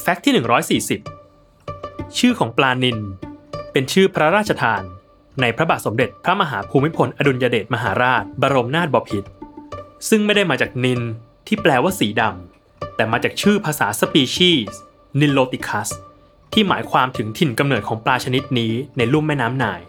fact ที่ 140 ชื่อของปลานิล เป็นชื่อพระราชทาน ในพระบาทสมเด็จพระมหาภูมิพลอดุลยเดชมหาราช บรมนาถบพิตรซึ่งไม่ได้มาจากนิลที่แปลว่าสีดำแต่มาจากชื่อภาษาสปีชีส์ niloticus ที่หมายความถึงถิ่นกำเนิดของปลาชนิดนี้ในลุ่มแม่น้ำไนล์